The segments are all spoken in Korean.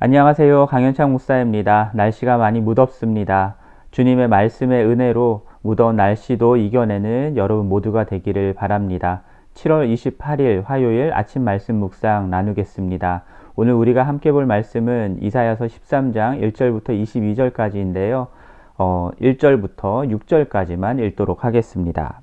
안녕하세요. 강현창 목사입니다. 날씨가 많이 무덥습니다. 주님의 말씀의 은혜로 무더운 날씨도 이겨내는 여러분 모두가 되기를 바랍니다. 7월 28일 화요일 아침 말씀 묵상 나누겠습니다. 오늘 우리가 함께 볼 말씀은 이사야서 13장 1절부터 22절까지인데요. 어, 1절부터 6절까지만 읽도록 하겠습니다.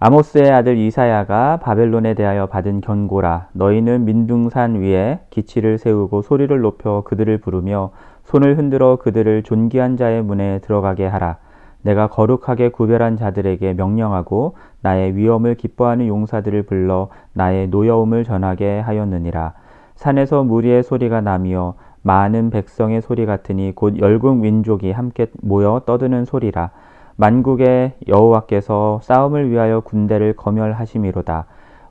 아모스의 아들 이사야가 바벨론에 대하여 받은 경고라 너희는 민둥산 위에 기치를 세우고 소리를 높여 그들을 부르며 손을 흔들어 그들을 존귀한 자의 문에 들어가게 하라. 내가 거룩하게 구별한 자들에게 명령하고 나의 위엄을 기뻐하는 용사들을 불러 나의 노여움을 전하게 하였느니라. 산에서 무리의 소리가 나며 많은 백성의 소리 같으니 곧 열국 민족이 함께 모여 떠드는 소리라 만국의 여호와께서 싸움을 위하여 군대를 거멸하심이로다.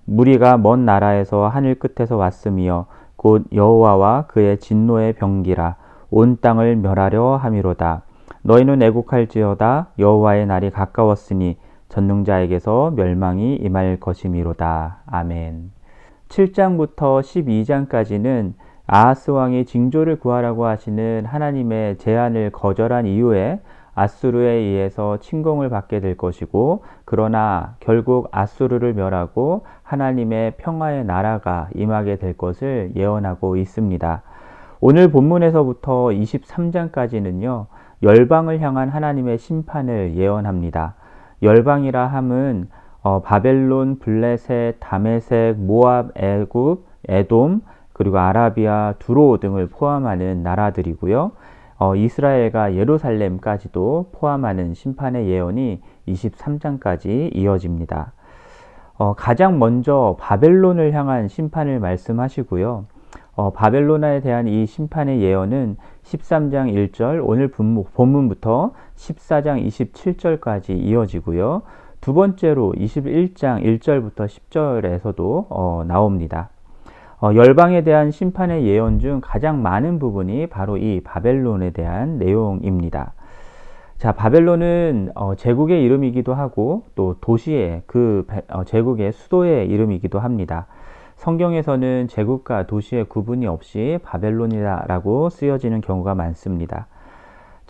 무리가 먼 나라에서 하늘 끝에서 왔으며 곧 여호와와 그의 진노의 병기라 온 땅을 멸하려 함이로다. 너희는 애국할지어다 여호와의 날이 가까웠으니 전능자에게서 멸망이 임할 것이미로다. 아멘. 7장부터 12장까지는 아하스 왕이 징조를 구하라고 하시는 하나님의 제안을 거절한 이후에 아수르에 의해서 침공을 받게 될 것이고 그러나 결국 아수르를 멸하고 하나님의 평화의 나라가 임하게 될 것을 예언하고 있습니다. 오늘 본문에서부터 23장까지는요. 열방을 향한 하나님의 심판을 예언합니다. 열방이라 함은 어, 바벨론, 블레셋, 다메색, 모압, 애굽, 에돔, 그리고 아라비아, 두로 등을 포함하는 나라들이고요. 어, 이스라엘과 예루살렘까지도 포함하는 심판의 예언이 23장까지 이어집니다. 어, 가장 먼저 바벨론을 향한 심판을 말씀하시고요. 어, 바벨로나에 대한 이 심판의 예언은 13장 1절 오늘 본문부터 14장 27절까지 이어지고요. 두 번째로 21장 1절부터 10절에서도 어, 나옵니다. 어, 열방에 대한 심판의 예언 중 가장 많은 부분이 바로 이 바벨론에 대한 내용입니다. 자, 바벨론은 어, 제국의 이름이기도 하고 또 도시의 그 어, 제국의 수도의 이름이기도 합니다. 성경에서는 제국과 도시의 구분이 없이 바벨론이라고 쓰여지는 경우가 많습니다.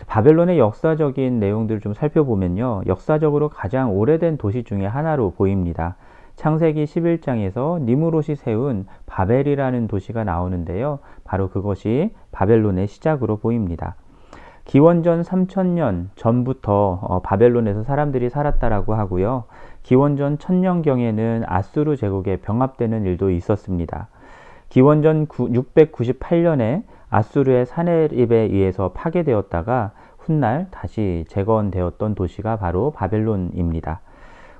바벨론의 역사적인 내용들을 좀 살펴보면요. 역사적으로 가장 오래된 도시 중의 하나로 보입니다. 창세기 11장에서 니무롯이 세운 바벨이라는 도시가 나오는데요. 바로 그것이 바벨론의 시작으로 보입니다. 기원전 3000년 전부터 어, 바벨론에서 사람들이 살았다라고 하고요. 기원전 1000년경에는 아수르 제국에 병합되는 일도 있었습니다. 기원전 698년에 아수르의 사네립에 의해서 파괴되었다가 훗날 다시 재건되었던 도시가 바로 바벨론입니다.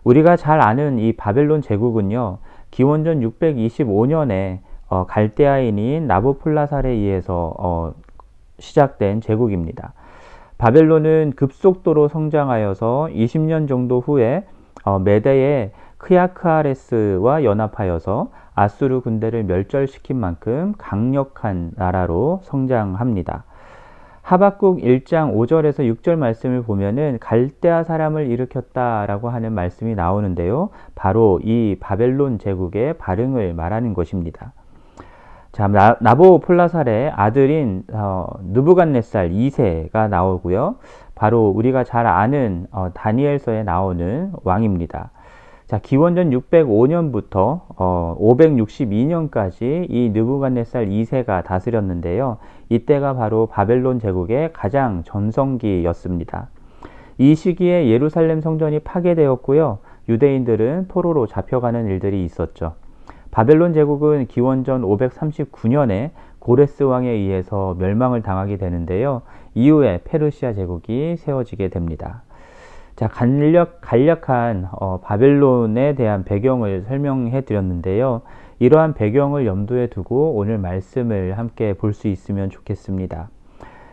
우리가 잘 아는 이 바벨론 제국은요, 기원전 625년에 어, 갈대아인인 나보폴라살에 의해서 어, 시작된 제국입니다. 바벨론은 급속도로 성장하여서 20년 정도 후에 어, 메대의 크야크아레스와 연합하여서 아수르 군대를 멸절시킨 만큼 강력한 나라로 성장합니다. 하박국 1장 5절에서 6절 말씀을 보면은 갈대아 사람을 일으켰다라고 하는 말씀이 나오는데요. 바로 이 바벨론 제국의 발흥을 말하는 것입니다. 자, 나, 보 폴라살의 아들인 어, 누부갓네살 2세가 나오고요. 바로 우리가 잘 아는 어, 다니엘서에 나오는 왕입니다. 자, 기원전 605년부터 어, 562년까지 이 느부갓네살 2세가 다스렸는데요. 이때가 바로 바벨론 제국의 가장 전성기였습니다. 이 시기에 예루살렘 성전이 파괴되었고요. 유대인들은 포로로 잡혀가는 일들이 있었죠. 바벨론 제국은 기원전 539년에 고레스 왕에 의해서 멸망을 당하게 되는데요. 이후에 페르시아 제국이 세워지게 됩니다. 자, 간략, 간략한 어, 바벨론에 대한 배경을 설명해 드렸는데요. 이러한 배경을 염두에 두고 오늘 말씀을 함께 볼 수 있으면 좋겠습니다.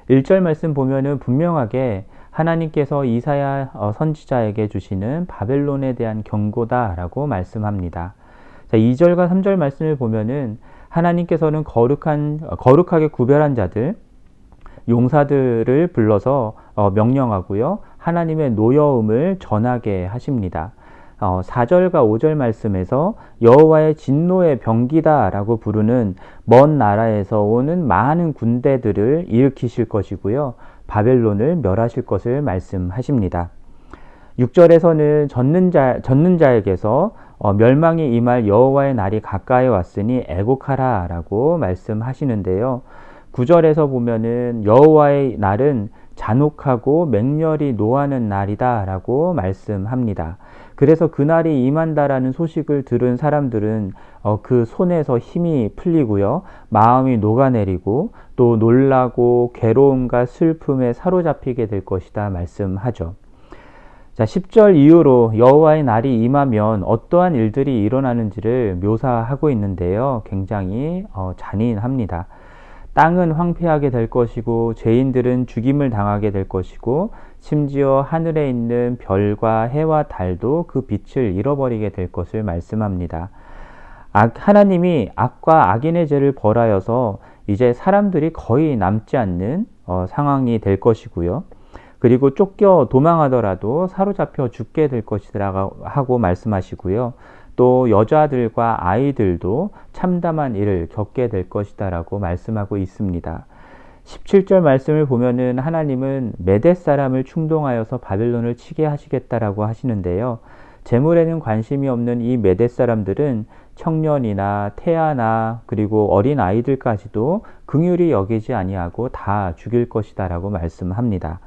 1절 말씀 보면은 분명하게 하나님께서 이사야 어, 선지자에게 주시는 바벨론에 대한 경고다라고 말씀합니다. 자, 2절과 3절 말씀을 보면은 하나님께서는 거룩한, 어, 거룩하게 구별한 자들, 용사들을 불러서 어, 명령하고요. 하나님의 노여움을 전하게 하십니다. 어, 4절과 5절 말씀에서 여호와의 진노의 병기다라고 부르는 먼 나라에서 오는 많은 군대들을 일으키실 것이고요. 바벨론을 멸하실 것을 말씀하십니다. 6절에서는 젖는 자 젖는 자에게서 어, 멸망이 임할 여호와의 날이 가까이 왔으니 애곡하라라고 말씀하시는데요. 9절에서 보면은 여호와의 날은 잔혹하고 맹렬히 노하는 날이다라고 말씀합니다. 그래서 그날이 임한다라는 소식을 들은 사람들은 어, 그 손에서 힘이 풀리고요. 마음이 녹아내리고 또 놀라고 괴로움과 슬픔에 사로잡히게 될 것이다 말씀하죠. 자, 10절 이후로 여호와의 날이 임하면 어떠한 일들이 일어나는지를 묘사하고 있는데요. 굉장히 어, 잔인합니다. 땅은 황폐하게 될 것이고 죄인들은 죽임을 당하게 될 것이고 심지어 하늘에 있는 별과 해와 달도 그 빛을 잃어버리게 될 것을 말씀합니다. 악, 하나님이 악과 악인의 죄를 벌하여서 이제 사람들이 거의 남지 않는 어, 상황이 될 것이고요. 그리고 쫓겨 도망하더라도 사로잡혀 죽게 될 것이라고 말씀하시고요. 또 여자들과 아이들도 참담한 일을 겪게 될 것이다라고 말씀하고 있습니다. 17절 말씀을 보면은 하나님은 메대 사람을 충동하여서 바벨론을 치게 하시겠다라고 하시는데요. 재물에는 관심이 없는 이 메대 사람들은 청년이나 태아나 그리고 어린 아이들까지도 긍휼히 여기지 아니하고 다 죽일 것이다라고 말씀합니다.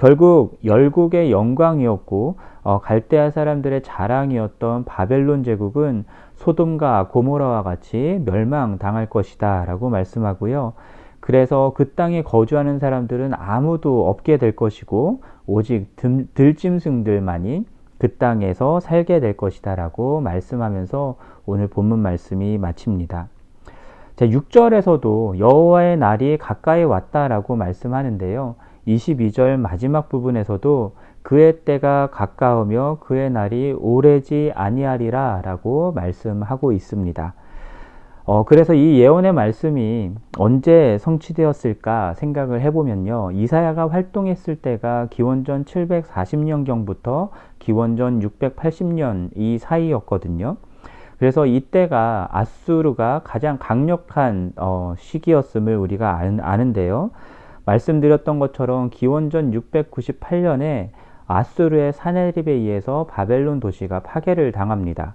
결국 열국의 영광이었고 어, 갈대아 사람들의 자랑이었던 바벨론 제국은 소돔과 고모라와 같이 멸망당할 것이다 라고 말씀하고요. 그래서 그 땅에 거주하는 사람들은 아무도 없게 될 것이고 오직 들, 들짐승들만이 그 땅에서 살게 될 것이다 라고 말씀하면서 오늘 본문 말씀이 마칩니다. 자, 6절에서도 여호와의 날이 가까이 왔다라고 말씀하는데요. 22절 마지막 부분에서도 그의 때가 가까우며 그의 날이 오래지 아니하리라 라고 말씀하고 있습니다. 어, 그래서 이 예언의 말씀이 언제 성취되었을까 생각을 해보면요. 이사야가 활동했을 때가 기원전 740년경부터 기원전 680년 이 사이였거든요. 그래서 이때가 아수르가 가장 강력한 어, 시기였음을 우리가 아는데요. 말씀드렸던 것처럼 기원전 698년에 아수르의 사네립에 의해서 바벨론 도시가 파괴를 당합니다.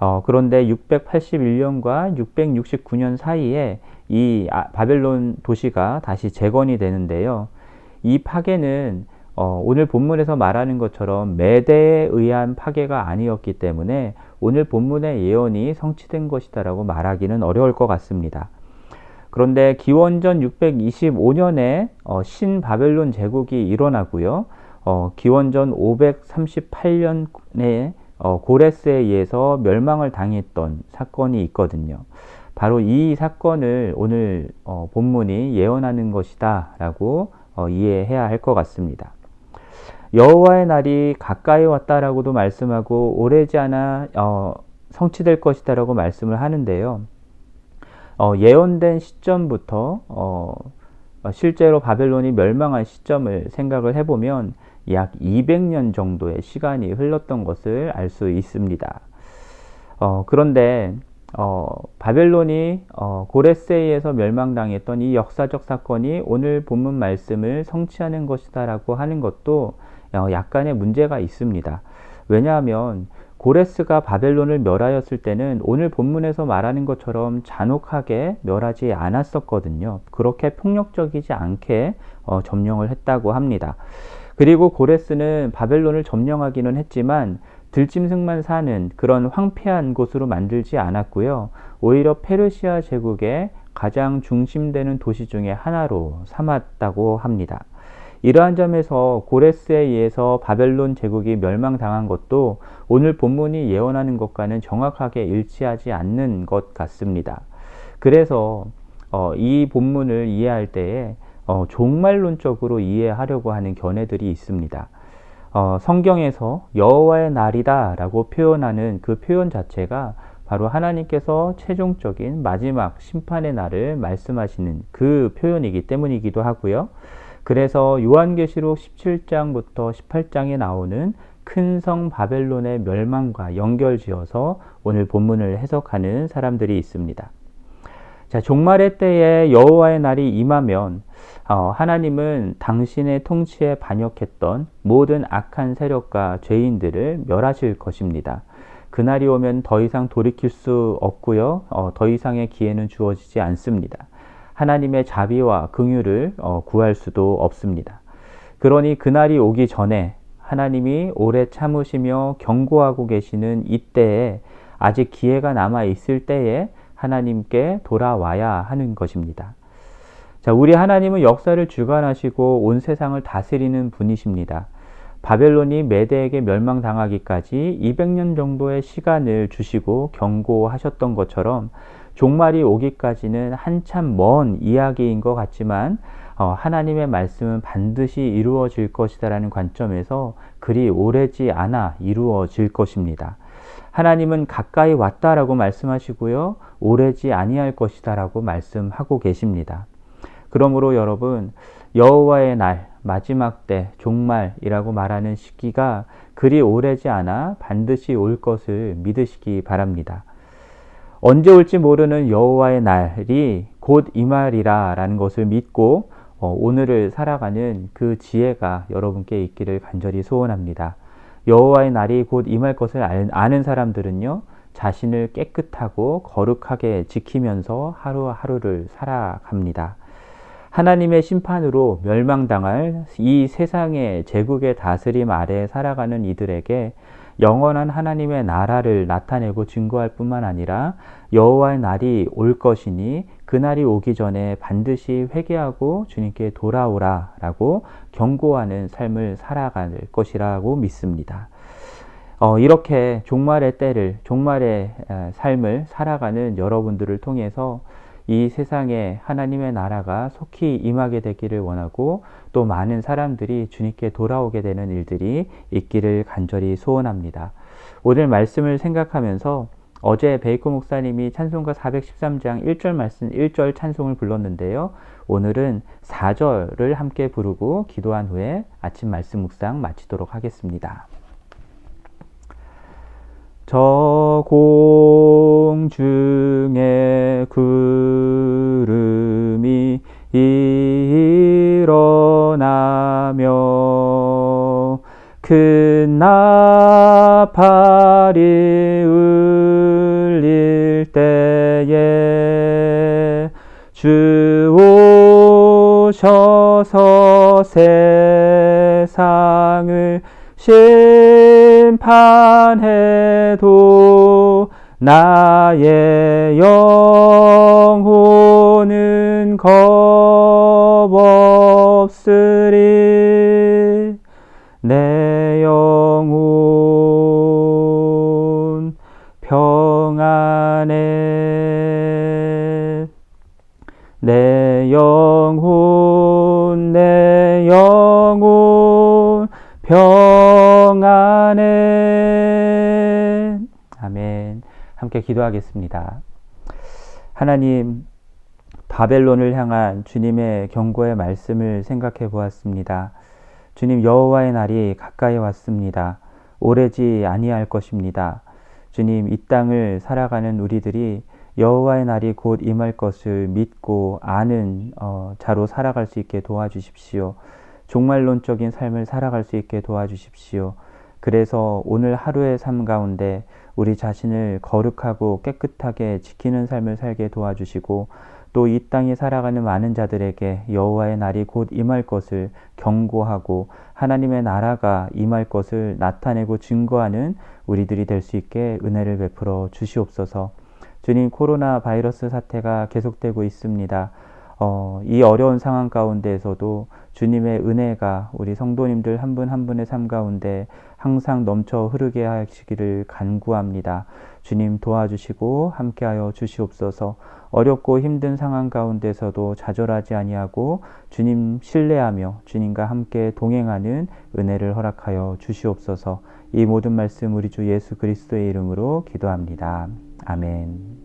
어, 그런데 681년과 669년 사이에 이 아, 바벨론 도시가 다시 재건이 되는데요. 이 파괴는 어, 오늘 본문에서 말하는 것처럼 매대에 의한 파괴가 아니었기 때문에 오늘 본문의 예언이 성취된 것이다라고 말하기는 어려울 것 같습니다. 그런데 기원전 625년에 어, 신바벨론 제국이 일어나고요. 어, 기원전 538년에 어, 고레스에 의해서 멸망을 당했던 사건이 있거든요. 바로 이 사건을 오늘 어, 본문이 예언하는 것이다라고 어, 이해해야 할 것 같습니다. 여호와의 날이 가까이 왔다라고도 말씀하고 오래지 않아 어, 성취될 것이다라고 말씀을 하는데요. 어, 예언된 시점부터 어, 실제로 바벨론이 멸망한 시점을 생각을 해보면 약 200년 정도의 시간이 흘렀던 것을 알 수 있습니다. 어, 그런데 어, 바벨론이 어, 고레스에에서 멸망당했던 이 역사적 사건이 오늘 본문 말씀을 성취하는 것이다라고 하는 것도 어, 약간의 문제가 있습니다. 왜냐하면 고레스가 바벨론을 멸하였을 때는 오늘 본문에서 말하는 것처럼 잔혹하게 멸하지 않았었거든요. 그렇게 폭력적이지 않게 어, 점령을 했다고 합니다. 그리고 고레스는 바벨론을 점령하기는 했지만 들짐승만 사는 그런 황폐한 곳으로 만들지 않았고요. 오히려 페르시아 제국의 가장 중심되는 도시 중의 하나로 삼았다고 합니다. 이러한 점에서 고레스에 의해서 바벨론 제국이 멸망당한 것도 오늘 본문이 예언하는 것과는 정확하게 일치하지 않는 것 같습니다. 그래서 어, 이 본문을 이해할 때에 어, 종말론적으로 이해하려고 하는 견해들이 있습니다. 어, 성경에서 여호와의 날이다라고 표현하는 그 표현 자체가 바로 하나님께서 최종적인 마지막 심판의 날을 말씀하시는 그 표현이기 때문이기도 하고요. 그래서 요한계시록 17장부터 18장에 나오는 큰 성 바벨론의 멸망과 연결지어서 오늘 본문을 해석하는 사람들이 있습니다. 자, 종말의 때에 여호와의 날이 임하면 어, 하나님은 당신의 통치에 반역했던 모든 악한 세력과 죄인들을 멸하실 것입니다. 그날이 오면 더 이상 돌이킬 수 없고요. 어, 더 이상의 기회는 주어지지 않습니다. 하나님의 자비와 긍휼을 어, 구할 수도 없습니다. 그러니 그날이 오기 전에 하나님이 오래 참으시며 경고하고 계시는 이때에 아직 기회가 남아 있을 때에 하나님께 돌아와야 하는 것입니다. 자, 우리 하나님은 역사를 주관하시고 온 세상을 다스리는 분이십니다. 바벨론이 메대에게 멸망당하기까지 200년 정도의 시간을 주시고 경고하셨던 것처럼 종말이 오기까지는 한참 먼 이야기인 것 같지만 어, 하나님의 말씀은 반드시 이루어질 것이다라는 관점에서 그리 오래지 않아 이루어질 것입니다. 하나님은 가까이 왔다라고 말씀하시고요. 오래지 아니할 것이다라고 말씀하고 계십니다. 그러므로 여러분 여호와의 날 마지막 때 종말이라고 말하는 시기가 그리 오래지 않아 반드시 올 것을 믿으시기 바랍니다. 언제 올지 모르는 여호와의 날이 곧 이 말이라라는 것을 믿고 어, 오늘을 살아가는 그 지혜가 여러분께 있기를 간절히 소원합니다. 여호와의 날이 곧 임할 것을 아는 사람들은요 자신을 깨끗하고 거룩하게 지키면서 하루하루를 살아갑니다. 하나님의 심판으로 멸망당할 이 세상의 제국의 다스림 아래 살아가는 이들에게 영원한 하나님의 나라를 나타내고 증거할 뿐만 아니라 여호와의 날이 올 것이니 그 날이 오기 전에 반드시 회개하고 주님께 돌아오라라고 경고하는 삶을 살아갈 것이라고 믿습니다. 어, 이렇게 종말의 때를 종말의 삶을 살아가는 여러분들을 통해서 이 세상에 하나님의 나라가 속히 임하게 되기를 원하고 또 많은 사람들이 주님께 돌아오게 되는 일들이 있기를 간절히 소원합니다. 오늘 말씀을 생각하면서 어제 베이커 목사님이 찬송가 413장 1절 말씀 1절 찬송을 불렀는데요. 오늘은 4절을 함께 부르고 기도한 후에 아침 말씀 묵상 마치도록 하겠습니다. 저 공중에 구 나팔이 울릴 때에 주 오셔서 세상을 심판해도 나의 영혼은 겁 아멘 함께 기도하겠습니다 하나님 바벨론을 향한 주님의 경고의 말씀을 생각해 보았습니다. 주님 여호와의 날이 가까이 왔습니다. 오래지 아니할 것입니다. 주님 이 땅을 살아가는 우리들이 여호와의 날이 곧 임할 것을 믿고 아는 어, 자로 살아갈 수 있게 도와주십시오. 종말론적인 삶을 살아갈 수 있게 도와주십시오. 그래서 오늘 하루의 삶 가운데 우리 자신을 거룩하고 깨끗하게 지키는 삶을 살게 도와주시고 또 이 땅에 살아가는 많은 자들에게 여호와의 날이 곧 임할 것을 경고하고 하나님의 나라가 임할 것을 나타내고 증거하는 우리들이 될 수 있게 은혜를 베풀어 주시옵소서. 주님 코로나 바이러스 사태가 계속되고 있습니다. 어, 이 어려운 상황 가운데에서도 주님의 은혜가 우리 성도님들 한 분한 한 분의 삶 가운데 항상 넘쳐 흐르게 하시기를 간구합니다. 주님 도와주시고 함께하여 주시옵소서. 어렵고 힘든 상황 가운데서도 좌절하지 아니하고 주님 신뢰하며 주님과 함께 동행하는 은혜를 허락하여 주시옵소서. 이 모든 말씀 우리 주 예수 그리스도의 이름으로 기도합니다. 아멘.